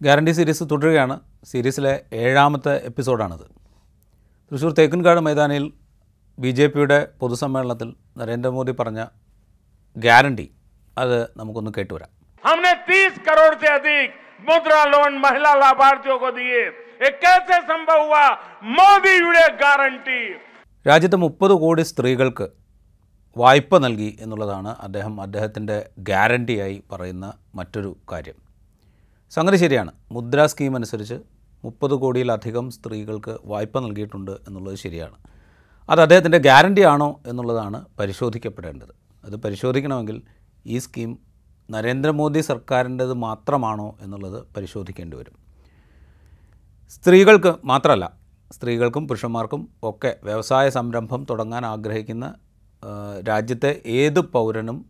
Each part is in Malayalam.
ഗ്യാരണ്ടി സീരീസ് തുടരുകയാണ് സീരീസിലെ ഏഴാമത്തെ എപ്പിസോഡാണിത് തൃശ്ശൂർ തേക്കിൻകാട് മൈതാനിയിൽ ബി ജെ പിയുടെ പൊതുസമ്മേളനത്തിൽ നരേന്ദ്രമോദി പറഞ്ഞ ഗ്യാരണ്ടി അത് നമുക്കൊന്ന് കേട്ടുവരാം हमने 30 करोड़ से अधिक मुद्रा लोन महिला लाभार्थियों को दिए ये कैसे संभव हुआ मोदी जुड़े गारंटी രാജ്യത്തെ മുപ്പത് കോടി സ്ത്രീകൾക്ക് വായ്പ നൽകി എന്നുള്ളതാണ് അദ്ദേഹം അദ്ദേഹത്തിൻ്റെ ഗ്യാരണ്ടിയായി പറയുന്ന മറ്റൊരു കാര്യം സംഗതി ശരിയാണ്. മുദ്ര സ്കീം അനുസരിച്ച് മുപ്പത് കോടിയിലധികം സ്ത്രീകൾക്ക് വായ്പ നൽകിയിട്ടുണ്ട് എന്നുള്ളത് ശരിയാണ്. അത് അദ്ദേഹത്തിന്റെ ഗ്യാരണ്ടി ആണോ എന്നുള്ളതാണ് പരിശോധിക്കപ്പെടേണ്ടത്. അത് പരിശോധിക്കണമെങ്കിൽ ഈ സ്കീം നരേന്ദ്രമോദി സർക്കാരിന്റേത് മാത്രമാണോ എന്നുള്ളത് പരിശോധിക്കേണ്ടി വരും. സ്ത്രീകൾക്ക് മാത്രമല്ല സ്ത്രീകൾക്കും പുരുഷന്മാർക്കും ഒക്കെ വ്യവസായ സംരംഭം തുടങ്ങാൻ ആഗ്രഹിക്കുന്ന രാജ്യത്തെ ഏത് പൗരനും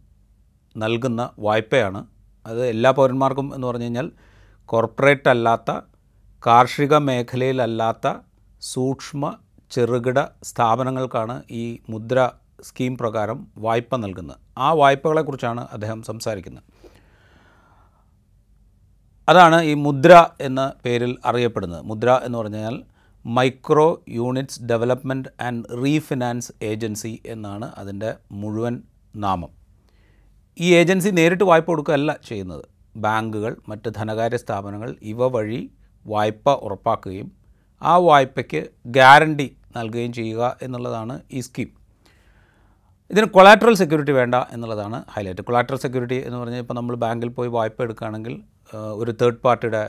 നൽകുന്ന വായ്പയാണ്. അത് എല്ലാ പൗരന്മാർക്കും എന്ന് പറഞ്ഞു കഴിഞ്ഞാൽ കോർപ്പറേറ്റ് അല്ലാത്ത കാർഷിക മേഖലയിലല്ലാത്ത സൂക്ഷ്മ ചെറുകിട സ്ഥാപനങ്ങൾക്കാണ് ഈ മുദ്ര സ്കീം പ്രകാരം വായ്പ നൽകുന്നത്. ആ വായ്പകളെക്കുറിച്ചാണ് അദ്ദേഹം സംസാരിക്കുന്നത്. അതാണ് ഈ മുദ്ര എന്ന പേരിൽ അറിയപ്പെടുന്നത്. മുദ്ര എന്ന് പറഞ്ഞാൽ micro units development and refinance agency എന്നാണ് അതിന്റെ മുഴുവൻ നാമം. ഈ ഏജൻസി നേരിട്ട് വായ്പ കൊടുക്കുകയല്ല ചെയ്യുന്നത്. ബാങ്കുകൾ മറ്റ് ധനകാര്യ സ്ഥാപനങ്ങൾ ഇവ വഴി വായ്പ ഉറപ്പാക്കുകയും ആ വായ്പയ്ക്ക് ഗ്യാരണ്ടി നൽകുകയും ചെയ്യുക എന്നുള്ളതാണ് ഈ സ്കീം. ഇതിന് കൊളാട്രൽ സെക്യൂരിറ്റി വേണ്ട എന്നുള്ളതാണ് ഹൈലൈറ്റ്. കൊളാട്രൽ സെക്യൂരിറ്റി എന്ന് പറഞ്ഞാൽ ഇപ്പോൾ നമ്മൾ ബാങ്കിൽ പോയി വായ്പ എടുക്കുകയാണെങ്കിൽ ഒരു തേർഡ് പാർട്ടിയുടെ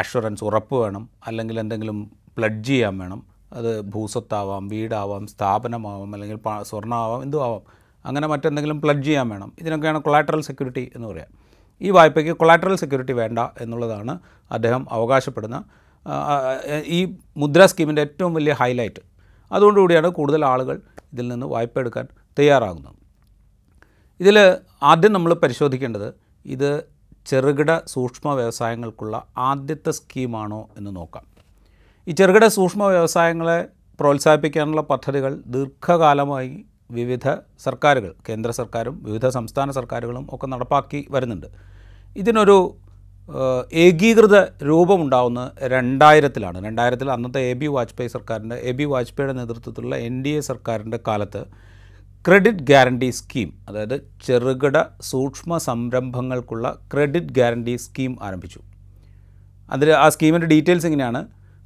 അഷുറൻസ് ഉറപ്പ് വേണം അല്ലെങ്കിൽ എന്തെങ്കിലും പ്ലഡ്ജ് ചെയ്യാൻ വേണം. അത് ഭൂസ്വത്താവാം വീടാവാം സ്ഥാപനമാവാം അല്ലെങ്കിൽ സ്വർണമാവാം എന്തും ആവാം അങ്ങനെ മറ്റെന്തെങ്കിലും പ്ലഡ്ജ് ചെയ്യാൻ വേണം. ഇതിനൊക്കെയാണ് കൊളാട്രൽ സെക്യൂരിറ്റി എന്ന് പറയുക ഈ വായ്പയ്ക്ക് കൊളാറ്ററൽ സെക്യൂരിറ്റി വേണ്ട എന്നുള്ളതാണ് അദ്ദേഹം അവകാശപ്പെടുന്ന ഈ മുദ്ര സ്കീമിന്റെ ഏറ്റവും വലിയ ഹൈലൈറ്റ് അതുകൊണ്ടുകൂടിയാണ് കൂടുതൽ ആളുകൾ ഇതിൽ നിന്ന് വായ്പ എടുക്കാൻ തയ്യാറാകുന്നത്. ഇതിൽ ആദ്യം നമ്മൾ പരിശോധിക്കേണ്ടത് ഇത് ചെറുകിട സൂക്ഷ്മ വ്യവസായങ്ങൾക്കുള്ള ആദ്യത്തെ സ്കീമാണോ എന്ന് നോക്കാം. ഈ ചെറുകിട സൂക്ഷ്മ വ്യവസായങ്ങളെ പ്രോത്സാഹിപ്പിക്കാനുള്ള പദ്ധതികൾ ദീർഘകാലമായി വിവിധ സർക്കാരുകൾ കേന്ദ്ര സർക്കാരും വിവിധ സംസ്ഥാന സർക്കാരുകളും ഒക്കെ നടപ്പാക്കി വരുന്നുണ്ട്. ഇതിനൊരു ഏകീകൃത രൂപമുണ്ടാവുന്ന രണ്ടായിരത്തിലാണ്. രണ്ടായിരത്തിൽ അന്നത്തെ എ ബി വാജ്പേയി സർക്കാരിന്റെ എ ബി വാജ്പേയിയുടെ നേതൃത്വത്തിലുള്ള എൻ ഡി എ സർക്കാരിന്റെ കാലത്ത് ക്രെഡിറ്റ് ഗ്യാരണ്ടി സ്കീം അതായത് ചെറുകിട സൂക്ഷ്മ സംരംഭങ്ങൾക്കുള്ള ക്രെഡിറ്റ് ഗ്യാരണ്ടി സ്കീം ആരംഭിച്ചു. അതിൽ ആ സ്കീമിന്റെ ഡീറ്റെയിൽസ് ഇങ്ങനെയാണ്.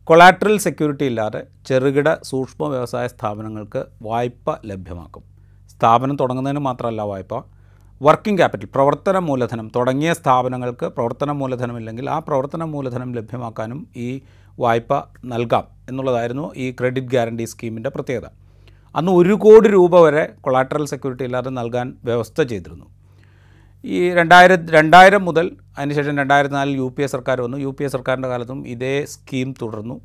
കൊളാട്രൽ സെക്യൂരിറ്റി ഇല്ലാതെ ചെറുകിട സൂക്ഷ്മ വ്യവസായ സ്ഥാപനങ്ങൾക്ക് വായ്പ ലഭ്യമാക്കും. സ്ഥാപനം തുടങ്ങുന്നതിന് മാത്രമല്ല വായ്പ. വർക്കിംഗ് ക്യാപിറ്റൽ പ്രവർത്തന മൂലധനം തുടങ്ങിയ സ്ഥാപനങ്ങൾക്ക് പ്രവർത്തന മൂലധനം ഇല്ലെങ്കിൽ ആ പ്രവർത്തന മൂലധനം ലഭ്യമാക്കാനും ഈ വായ്പ നൽകാം എന്നുള്ളതായിരുന്നു ഈ ക്രെഡിറ്റ് ഗ്യാരണ്ടി സ്കീമിന്റെ പ്രത്യേകത. അന്ന് ഒരു കോടി രൂപ വരെ കൊളാട്രൽ സെക്യൂരിറ്റി ഇല്ലാതെ നൽകാൻ വ്യവസ്ഥ ചെയ്തിരുന്നു. ഈ രണ്ടായിരം രണ്ടായിരം മുതൽ അതിനുശേഷം രണ്ടായിരത്തി നാലിൽ യു പി എ സർക്കാർ വന്നു. യു പി എ സർക്കാരിന്റെ കാലത്തും ഇതേ സ്കീം തുടർന്നു.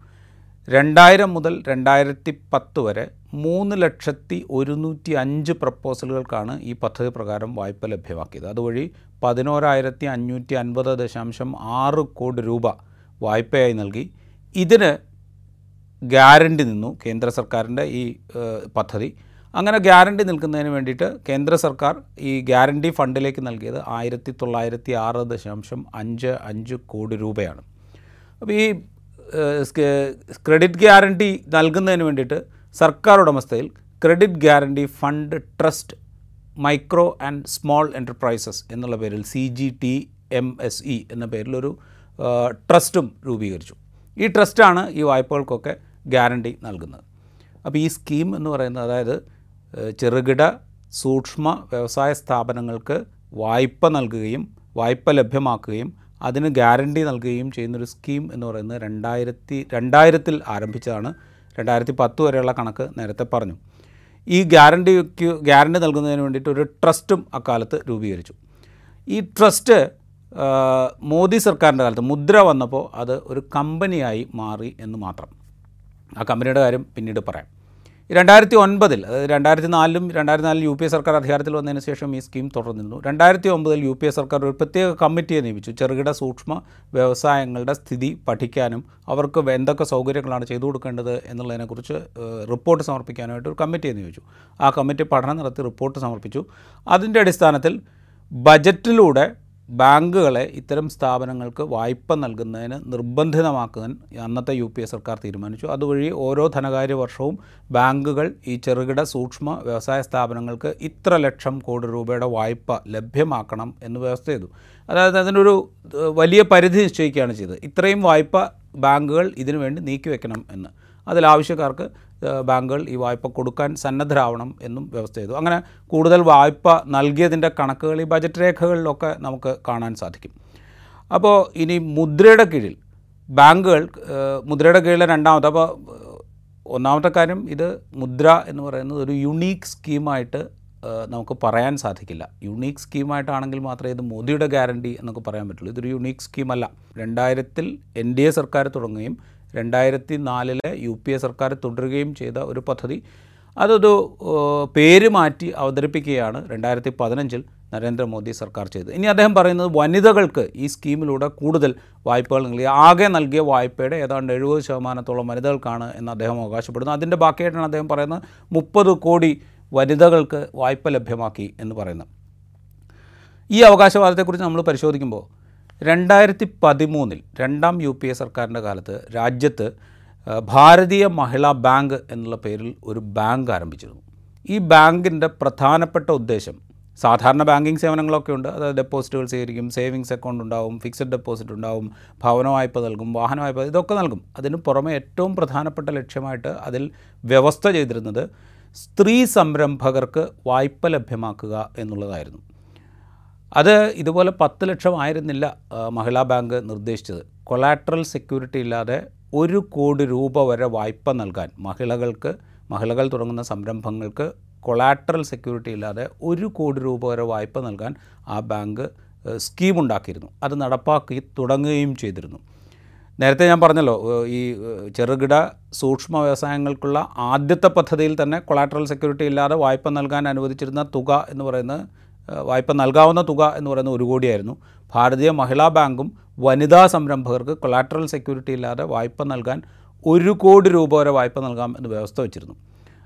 രണ്ടായിരം മുതൽ രണ്ടായിരത്തി പത്ത് വരെ മൂന്ന് ലക്ഷത്തി ഒരുന്നൂറ്റി അഞ്ച് പ്രപ്പോസലുകൾക്കാണ് ഈ പദ്ധതി പ്രകാരം വായ്പ ലഭ്യമാക്കിയത്. അതുവഴി പതിനോരായിരത്തി അഞ്ഞൂറ്റി അൻപത് ദശാംശം ആറ് കോടി രൂപ വായ്പയായി നൽകി. ഇതിന് ഗ്യാരണ്ടി നിന്നു കേന്ദ്ര സർക്കാരിന്റെ ഈ പദ്ധതി. അങ്ങനെ ഗ്യാരണ്ടി നിൽക്കുന്നതിന് വേണ്ടിയിട്ട് കേന്ദ്ര സർക്കാർ ഈ ഗ്യാരണ്ടി ഫണ്ടിലേക്ക് നൽകിയത് ആയിരത്തി തൊള്ളായിരത്തി ആറ് ദശാംശം അഞ്ച് അഞ്ച് കോടി രൂപയാണ്. അപ്പോൾ ഈ ക്രെഡിറ്റ് ഗ്യാരണ്ടി നൽകുന്നതിന് വേണ്ടിയിട്ട് സർക്കാർ ഉടമസ്ഥയിൽ credit guarantee fund trust micro and small enterprises എന്നുള്ള പേരിൽ C G T M S E എന്ന പേരിലൊരു ട്രസ്റ്റും രൂപീകരിച്ചു. ഈ ട്രസ്റ്റാണ് ഈ വായ്പകൾക്കൊക്കെ ഗ്യാരണ്ടി നൽകുന്നത്. അപ്പോൾ ഈ സ്കീം എന്ന് പറയുന്നത് അതായത് ചെറുകിട സൂക്ഷ്മ വ്യവസായ സ്ഥാപനങ്ങൾക്ക് വായ്പ നൽകുകയും വായ്പ ലഭ്യമാക്കുകയും അതിന് ഗ്യാരണ്ടി നൽകുകയും ചെയ്യുന്നൊരു സ്കീം എന്ന് പറയുന്നത് രണ്ടായിരത്തി രണ്ടായിരത്തിൽ ആരംഭിച്ചതാണ്. രണ്ടായിരത്തി പത്ത് വരെയുള്ള കണക്ക് നേരത്തെ പറഞ്ഞു. ഈ ഗ്യാരണ്ടിക്ക് ഗ്യാരണ്ടി നൽകുന്നതിന് വേണ്ടിയിട്ട് ഒരു ട്രസ്റ്റും അക്കാലത്ത് രൂപീകരിച്ചു. ഈ ട്രസ്റ്റ് മോദി സർക്കാരിന്റെ കാലത്ത് മുദ്ര വന്നപ്പോൾ അത് ഒരു കമ്പനിയായി മാറി എന്ന് മാത്രം. ആ കമ്പനിയുടെ കാര്യം പിന്നീട് പറയാം. രണ്ടായിരത്തി ഒൻപതിൽ അതായത് രണ്ടായിരത്തി നാലിലും രണ്ടായിരത്തി നാലിൽ യു പി എ സർക്കാർ അധികാരത്തിൽ വന്നതിന് ശേഷം ഈ സ്കീം തുടർന്നിരുന്നു. രണ്ടായിരത്തി ഒമ്പതിൽ യു പി എ സർക്കാർ ഒരു പ്രത്യേക കമ്മിറ്റിയെ നിയമിച്ചു. ചെറുകിട സൂക്ഷ്മ വ്യവസായങ്ങളുടെ സ്ഥിതി പഠിക്കാനും അവർക്ക് എന്തൊക്കെ സൗകര്യങ്ങളാണ് ചെയ്തു കൊടുക്കേണ്ടത് എന്നുള്ളതിനെക്കുറിച്ച് റിപ്പോർട്ട് സമർപ്പിക്കാനായിട്ട് ഒരു കമ്മിറ്റിയെ നിയമിച്ചു. ആ കമ്മിറ്റി പഠനം നടത്തി റിപ്പോർട്ട് സമർപ്പിച്ചു. അതിന്റെ അടിസ്ഥാനത്തിൽ ബജറ്റിലൂടെ ബാങ്കുകളെ ഇത്തരം സ്ഥാപനങ്ങൾക്ക് വായ്പ നൽകുന്നതിന് നിർബന്ധിതമാക്കാൻ അന്നത്തെ യു പി എ സർക്കാർ തീരുമാനിച്ചു. അതുവഴി ഓരോ ധനകാര്യ വർഷവും ബാങ്കുകൾ ഈ ചെറുകിട സൂക്ഷ്മ വ്യവസായ സ്ഥാപനങ്ങൾക്ക് ഇത്ര ലക്ഷം കോടി രൂപയുടെ വായ്പ ലഭ്യമാക്കണം എന്ന് വ്യവസ്ഥ ചെയ്തു. അതായത് അതിനൊരു വലിയ പരിധി നിശ്ചയിക്കുകയാണ് ചെയ്തത്. ഇത്രയും വായ്പ ബാങ്കുകൾ ഇതിനുവേണ്ടി നീക്കിവെക്കണം എന്ന്. അതിൽ ആവശ്യക്കാർക്ക് ബാങ്കുകൾ ഈ വായ്പ കൊടുക്കാൻ സന്നദ്ധരാവണം എന്നും വ്യവസ്ഥ ചെയ്തു. അങ്ങനെ കൂടുതൽ വായ്പ നൽകിയതിന്റെ കണക്കുകൾ ഈ ബജറ്റ് രേഖകളിലൊക്കെ നമുക്ക് കാണാൻ സാധിക്കും. അപ്പോൾ ഇനി മുദ്രയുടെ കീഴിൽ ബാങ്കുകൾ മുദ്രയുടെ കീഴിലെ രണ്ടാമത്തെ അപ്പോൾ ഒന്നാമത്തെ കാര്യം ഇത് മുദ്ര എന്ന് പറയുന്നത് ഒരു യുണീക്ക് സ്കീമായിട്ട് നമുക്ക് പറയാൻ സാധിക്കില്ല. യുണീക്ക് സ്കീമായിട്ടാണെങ്കിൽ മാത്രമേ ഇത് മോദിയുടെ ഗ്യാരണ്ടി എന്നൊക്കെ പറയാൻ പറ്റുള്ളൂ. ഇതൊരു യുണീക്ക് സ്കീമല്ല. രണ്ടായിരത്തിൽ എൻ ഡി എ സർക്കാർ തുടങ്ങുകയും രണ്ടായിരത്തി നാലിലെ യു പി എ സർക്കാർ തുടരുകയും ചെയ്ത ഒരു പദ്ധതി. അതൊരു പേര് മാറ്റി അവതരിപ്പിക്കുകയാണ് രണ്ടായിരത്തി പതിനഞ്ചിൽ നരേന്ദ്രമോദി സർക്കാർ ചെയ്തത്. ഇനി അദ്ദേഹം പറയുന്നത് വനിതകൾക്ക് ഈ സ്കീമിലൂടെ കൂടുതൽ വായ്പകൾ നൽകി. ആകെ നൽകിയ വായ്പയുടെ ഏതാണ്ട് എഴുപത് ശതമാനത്തോളം വനിതകൾക്കാണ് എന്ന് അദ്ദേഹം അവകാശപ്പെടുന്നു. അതിന്റെ ബാക്കിയായിട്ടാണ് അദ്ദേഹം പറയുന്നത് മുപ്പത് കോടി വനിതകൾക്ക് വായ്പ ലഭ്യമാക്കി എന്ന് പറയുന്നത്. ഈ അവകാശവാദത്തെക്കുറിച്ച് നമ്മൾ പരിശോധിക്കുമ്പോൾ രണ്ടായിരത്തി പതിമൂന്നിൽ രണ്ടാം യു പി എ സർക്കാരിന്റെ കാലത്ത് രാജ്യത്ത് ഭാരതീയ മഹിളാ ബാങ്ക് എന്നുള്ള പേരിൽ ഒരു ബാങ്ക് ആരംഭിച്ചിരുന്നു. ഈ ബാങ്കിന്റെ പ്രധാനപ്പെട്ട ഉദ്ദേശം സാധാരണ ബാങ്കിങ് സേവനങ്ങളൊക്കെ ഉണ്ട്. അതായത് ഡെപ്പോസിറ്റുകൾ സ്വീകരിക്കും സേവിങ്സ് അക്കൗണ്ട് ഉണ്ടാവും ഫിക്സഡ് ഡെപ്പോസിറ്റ് ഉണ്ടാവും ഭവന വായ്പ നൽകും വാഹന വായ്പ ഇതൊക്കെ നൽകും. അതിന് പുറമെ ഏറ്റവും പ്രധാനപ്പെട്ട ലക്ഷ്യമായിട്ട് അതിൽ വ്യവസ്ഥ ചെയ്തിരുന്നത് സ്ത്രീ സംരംഭകർക്ക് വായ്പ ലഭ്യമാക്കുക എന്നുള്ളതായിരുന്നു. അത് ഇതുപോലെ പത്ത് ലക്ഷം ആയിരുന്നില്ല മഹിളാ ബാങ്ക് നിർദ്ദേശിച്ചത്. കൊളാട്രൽ സെക്യൂരിറ്റി ഇല്ലാതെ ഒരു കോടി രൂപ വരെ വായ്പ നൽകാൻ മഹിളകൾക്ക് മഹിളകൾ തുടങ്ങുന്ന സംരംഭങ്ങൾക്ക് കൊളാട്രൽ സെക്യൂരിറ്റി ഇല്ലാതെ ഒരു കോടി രൂപ വരെ വായ്പ നൽകാൻ ആ ബാങ്ക് സ്കീമുണ്ടാക്കിയിരുന്നു. അത് നടപ്പാക്കി തുടങ്ങുകയും ചെയ്തിരുന്നു. നേരത്തെ ഞാൻ പറഞ്ഞല്ലോ ഈ ചെറുകിട സൂക്ഷ്മ വ്യവസായങ്ങൾക്കുള്ള ആദ്യത്തെ പദ്ധതിയിൽ തന്നെ കൊളാട്രൽ സെക്യൂരിറ്റി ഇല്ലാതെ വായ്പ നൽകാൻ അനുവദിച്ചിരുന്ന തുക എന്ന് പറയുന്നത് വായ്പ നൽകാവുന്ന തുക എന്ന് പറയുന്നത് ഒരു കോടിയായിരുന്നു. ഭാരതീയ മഹിളാ ബാങ്കും വനിതാ സംരംഭകർക്ക് കൊളാട്രൽ സെക്യൂരിറ്റി ഇല്ലാതെ വായ്പ നൽകാൻ ഒരു കോടി രൂപ വരെ വായ്പ നൽകാം എന്ന് വ്യവസ്ഥ വെച്ചിരുന്നു.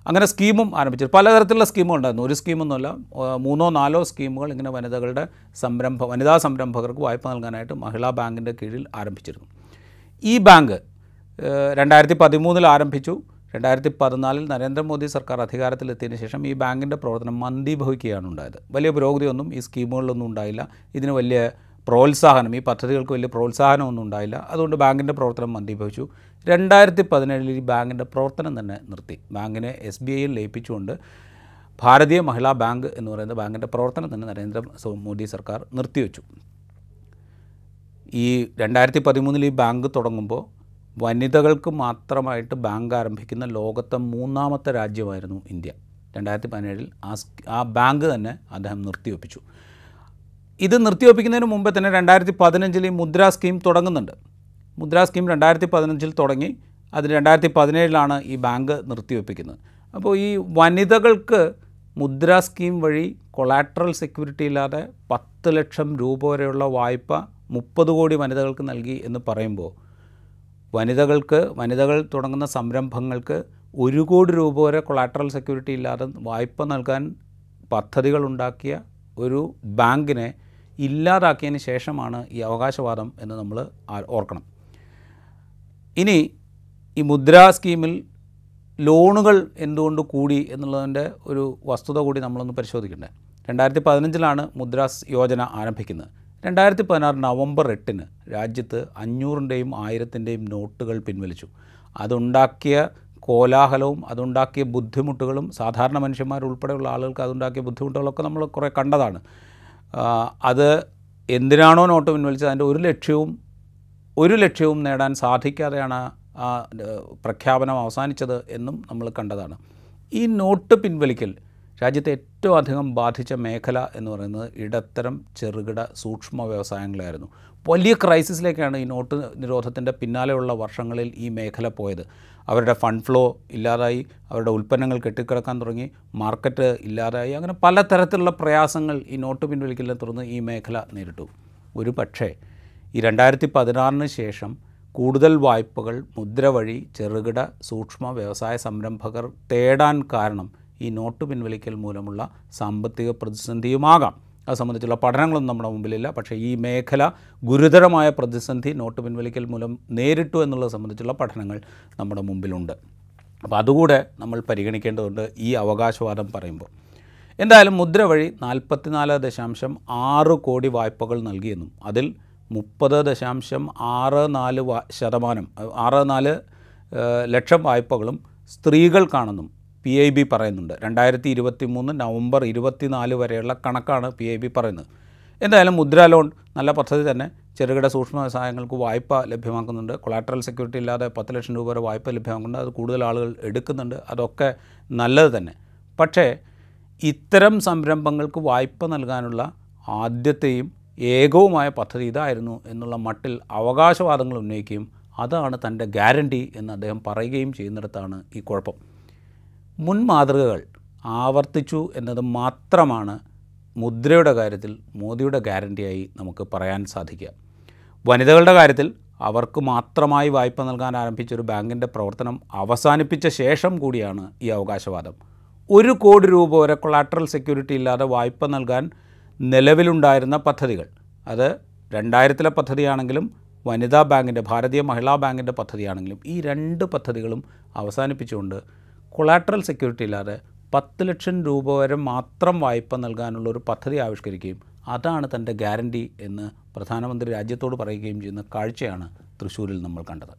അങ്ങനെ സ്കീമും ആരംഭിച്ചു പലതരത്തിലുള്ള സ്കീമുകൾ ഉണ്ടായിരുന്നു. ഒരു സ്കീമൊന്നുമല്ല. മൂന്നോ നാലോ സ്കീമുകൾ ഇങ്ങനെ വനിതകളുടെ സംരംഭം വനിതാ സംരംഭകർക്ക് വായ്പ നൽകാനായിട്ട് മഹിളാ ബാങ്കിന്റെ കീഴിൽ ആരംഭിച്ചിരുന്നു. ഈ ബാങ്ക് രണ്ടായിരത്തി പതിമൂന്നിൽ ആരംഭിച്ചു. രണ്ടായിരത്തി പതിനാലിൽ നരേന്ദ്രമോദി സർക്കാർ അധികാരത്തിലെത്തിയതിനു ശേഷം ഈ ബാങ്കിന്റെ പ്രവർത്തനം മന്ദീഭവിക്കുകയാണ് ഉണ്ടായത് വലിയ പുരോഗതിയൊന്നും ഈ സ്കീമുകളിലൊന്നും ഉണ്ടായില്ല. ഇതിന് വലിയ പ്രോത്സാഹനം ഈ പദ്ധതികൾക്ക് വലിയ പ്രോത്സാഹനമൊന്നും ഉണ്ടായില്ല. അതുകൊണ്ട് ബാങ്കിന്റെ പ്രവർത്തനം മന്ദീഭവിച്ചു. രണ്ടായിരത്തി പതിനേഴിൽ ഈ ബാങ്കിന്റെ പ്രവർത്തനം തന്നെ നിർത്തി. ബാങ്കിനെ എസ് ബി ഐയിൽ ലയിപ്പിച്ചുകൊണ്ട് ഭാരതീയ മഹിളാ ബാങ്ക് എന്ന് പറയുന്ന ബാങ്കിന്റെ പ്രവർത്തനം തന്നെ നരേന്ദ്ര മോദി സർക്കാർ നിർത്തിവെച്ചു. ഈ രണ്ടായിരത്തി പതിമൂന്നിൽ ഈ ബാങ്ക് തുടങ്ങുമ്പോൾ വനിതകൾക്ക് മാത്രമായിട്ട് ബാങ്ക് ആരംഭിക്കുന്ന ലോകത്തെ മൂന്നാമത്തെ രാജ്യമായിരുന്നു ഇന്ത്യ. രണ്ടായിരത്തി പതിനേഴിൽ ആ ആ ബാങ്ക് തന്നെ അദ്ദേഹം നിർത്തിവെപ്പിച്ചു. ഇത് നിർത്തിവെപ്പിക്കുന്നതിന് മുമ്പേ തന്നെ രണ്ടായിരത്തി പതിനഞ്ചിൽ ഈ മുദ്ര സ്കീം തുടങ്ങുന്നുണ്ട്. മുദ്ര സ്കീം രണ്ടായിരത്തി പതിനഞ്ചിൽ തുടങ്ങി അത് രണ്ടായിരത്തി പതിനേഴിലാണ് ഈ ബാങ്ക് നിർത്തിവെപ്പിക്കുന്നത്. അപ്പോൾ ഈ വനിതകൾക്ക് മുദ്ര സ്കീം വഴി കൊളാട്രൽ സെക്യൂരിറ്റി ഇല്ലാതെ പത്ത് ലക്ഷം രൂപ വരെയുള്ള വായ്പ മുപ്പത് കോടി വനിതകൾക്ക് നൽകി എന്ന് പറയുമ്പോൾ വനിതകൾക്ക് വനിതകൾ തുടങ്ങുന്ന സംരംഭങ്ങൾക്ക് ഒരു കോടി രൂപ വരെ കൊളാട്രൽ സെക്യൂരിറ്റി ഇല്ലാതെ വായ്പ നൽകാൻ പദ്ധതികൾ ഉണ്ടാക്കിയ ഒരു ബാങ്കിനെ ഇല്ലാതാക്കിയതിന് ശേഷമാണ് ഈ അവകാശവാദം എന്ന് നമ്മൾ ഓർക്കണം. ഇനി ഈ മുദ്രാ സ്കീമിൽ ലോണുകൾ എന്തുകൊണ്ട് കൂടി എന്നുള്ളതിന്റെ ഒരു വസ്തുത കൂടി നമ്മളൊന്ന് പരിശോധിക്കേണ്ടത് രണ്ടായിരത്തി പതിനഞ്ചിലാണ് മുദ്രാസ് യോജന ആരംഭിക്കുന്നത്. രണ്ടായിരത്തി പതിനാറ് നവംബർ എട്ടിന് രാജ്യത്ത് അഞ്ഞൂറിന്റെയും ആയിരത്തിന്റെയും നോട്ടുകൾ പിൻവലിച്ചു. അതുണ്ടാക്കിയ കോലാഹലവും അതുണ്ടാക്കിയ ബുദ്ധിമുട്ടുകളും സാധാരണ മനുഷ്യന്മാരുൾപ്പെടെയുള്ള ആളുകൾക്ക് അതുണ്ടാക്കിയ ബുദ്ധിമുട്ടുകളൊക്കെ നമ്മൾ കുറേ കണ്ടതാണ്. അത് എന്തിനാണോ നോട്ട് പിൻവലിച്ചത്? അതിന്റെ ഒരു ലക്ഷ്യവും ഒരു ലക്ഷ്യവും നേടാൻ സാധിക്കാതെയാണ് ആ പ്രഖ്യാപനം അവസാനിച്ചത് എന്നും നമ്മൾ കണ്ടതാണ്. ഈ നോട്ട് പിൻവലിക്കൽ രാജ്യത്തെ ഏറ്റവും അധികം ബാധിച്ച മേഖല എന്ന് പറയുന്നത് ഇടത്തരം ചെറുകിട സൂക്ഷ്മ വ്യവസായങ്ങളായിരുന്നു. വലിയ ക്രൈസിസിലേക്കാണ് ഈ നോട്ട് നിരോധത്തിന്റെ പിന്നാലെയുള്ള വർഷങ്ങളിൽ ഈ മേഖല പോയത്. അവരുടെ ഫണ്ട് ഫ്ലോ ഇല്ലാതായി അവരുടെ ഉൽപ്പന്നങ്ങൾ കെട്ടിക്കിടക്കാൻ തുടങ്ങി മാർക്കറ്റ് ഇല്ലാതായി അങ്ങനെ പലതരത്തിലുള്ള പ്രയാസങ്ങൾ ഈ നോട്ട് പിൻവലിക്കലിനെ തുടർന്ന് ഈ മേഖല നേരിട്ടു. ഒരു പക്ഷേ ഈ രണ്ടായിരത്തി പതിനാറിന് ശേഷം കൂടുതൽ വായ്പകൾ മുദ്ര വഴി ചെറുകിട സൂക്ഷ്മ വ്യവസായ സംരംഭകർ തേടാൻ കാരണം ഈ നോട്ട് പിൻവലിക്കൽ മൂലമുള്ള സാമ്പത്തിക പ്രതിസന്ധിയുമാകാം. അത് സംബന്ധിച്ചുള്ള പഠനങ്ങളൊന്നും നമ്മുടെ മുമ്പിലില്ല. പക്ഷേ ഈ മേഖല ഗുരുതരമായ പ്രതിസന്ധി നോട്ട് പിൻവലിക്കൽ മൂലം നേരിട്ടു എന്നുള്ളത് സംബന്ധിച്ചുള്ള പഠനങ്ങൾ നമ്മുടെ മുമ്പിലുണ്ട്. അപ്പോൾ അതുകൂടെ നമ്മൾ പരിഗണിക്കേണ്ടതുണ്ട് ഈ അവകാശവാദം പറയുമ്പോൾ. എന്തായാലും മുദ്ര വഴി നാൽപ്പത്തിനാല് ദശാംശം ആറ് കോടി വായ്പകൾ നൽകിയെന്നും അതിൽ മുപ്പത് ദശാംശം ആറ് നാല് ശതമാനം ആറ് നാല് ലക്ഷം വായ്പകളും സ്ത്രീകൾക്കാണെന്നും പി ഐ ബി പറയുന്നുണ്ട്. രണ്ടായിരത്തി ഇരുപത്തി മൂന്ന് നവംബർ ഇരുപത്തിനാല് വരെയുള്ള കണക്കാണ് പി ഐ ബി പറയുന്നത്. എന്തായാലും മുദ്ര ലോൺ നല്ല പദ്ധതി തന്നെ ചെറുകിട സൂക്ഷ്മ വ്യവസായങ്ങൾക്ക് വായ്പ ലഭ്യമാക്കുന്നുണ്ട്. കൊളാട്രൽ സെക്യൂരിറ്റി ഇല്ലാതെ പത്ത് ലക്ഷം രൂപ വരെ വായ്പ ലഭ്യമാക്കുന്നുണ്ട്. അത് കൂടുതൽ ആളുകൾ എടുക്കുന്നുണ്ട്. അതൊക്കെ നല്ലത് തന്നെ. പക്ഷേ ഇത്തരം സംരംഭങ്ങൾക്ക് വായ്പ നൽകാനുള്ള ആദ്യത്തെയും ഏകവുമായ പദ്ധതി ഇതായിരുന്നു എന്നുള്ള മട്ടിൽ അവകാശവാദങ്ങൾ ഉന്നയിക്കുകയും അതാണ് തന്റെ ഗ്യാരണ്ടി എന്ന് അദ്ദേഹം പറയുകയും ചെയ്യുന്നിടത്താണ് ഈ കുഴപ്പം. മുൻ മാതൃകകൾ ആവർത്തിച്ചു എന്നത് മാത്രമാണ് മുദ്രയുടെ കാര്യത്തിൽ മോദിയുടെ ഗ്യാരണ്ടിയായി നമുക്ക് പറയാൻ സാധിക്കുക. വനിതകളുടെ കാര്യത്തിൽ അവർക്ക് മാത്രമായി വായ്പ നൽകാൻ ആരംഭിച്ച ഒരു ബാങ്കിന്റെ പ്രവർത്തനം അവസാനിപ്പിച്ച ശേഷം കൂടിയാണ് ഈ അവകാശവാദം. ഒരു കോടി രൂപ വരെ കൊളാട്രൽ സെക്യൂരിറ്റി ഇല്ലാതെ വായ്പ നൽകാൻ നിലവിലുണ്ടായിരുന്ന പദ്ധതികൾ. അത് രണ്ടായിരത്തിലെ പദ്ധതിയാണെങ്കിലും വനിതാ ബാങ്കിന്റെ ഭാരതീയ മഹിളാ ബാങ്കിന്റെ പദ്ധതിയാണെങ്കിലും ഈ രണ്ട് പദ്ധതികളും അവസാനിപ്പിച്ചുകൊണ്ട് കൊളാട്രൽ സെക്യൂരിറ്റി ഇല്ലാതെ പത്ത് ലക്ഷം രൂപ വരെ മാത്രം വായ്പ നൽകാനുള്ള ഒരു പദ്ധതി ആവിഷ്കരിക്കുകയും അതാണ് തന്റെ ഗ്യാരണ്ടി എന്ന് പ്രധാനമന്ത്രി രാജ്യത്തോട് പറയുകയും ചെയ്യുന്ന കാഴ്ചയാണ് തൃശ്ശൂരിൽ നമ്മൾ കണ്ടത്.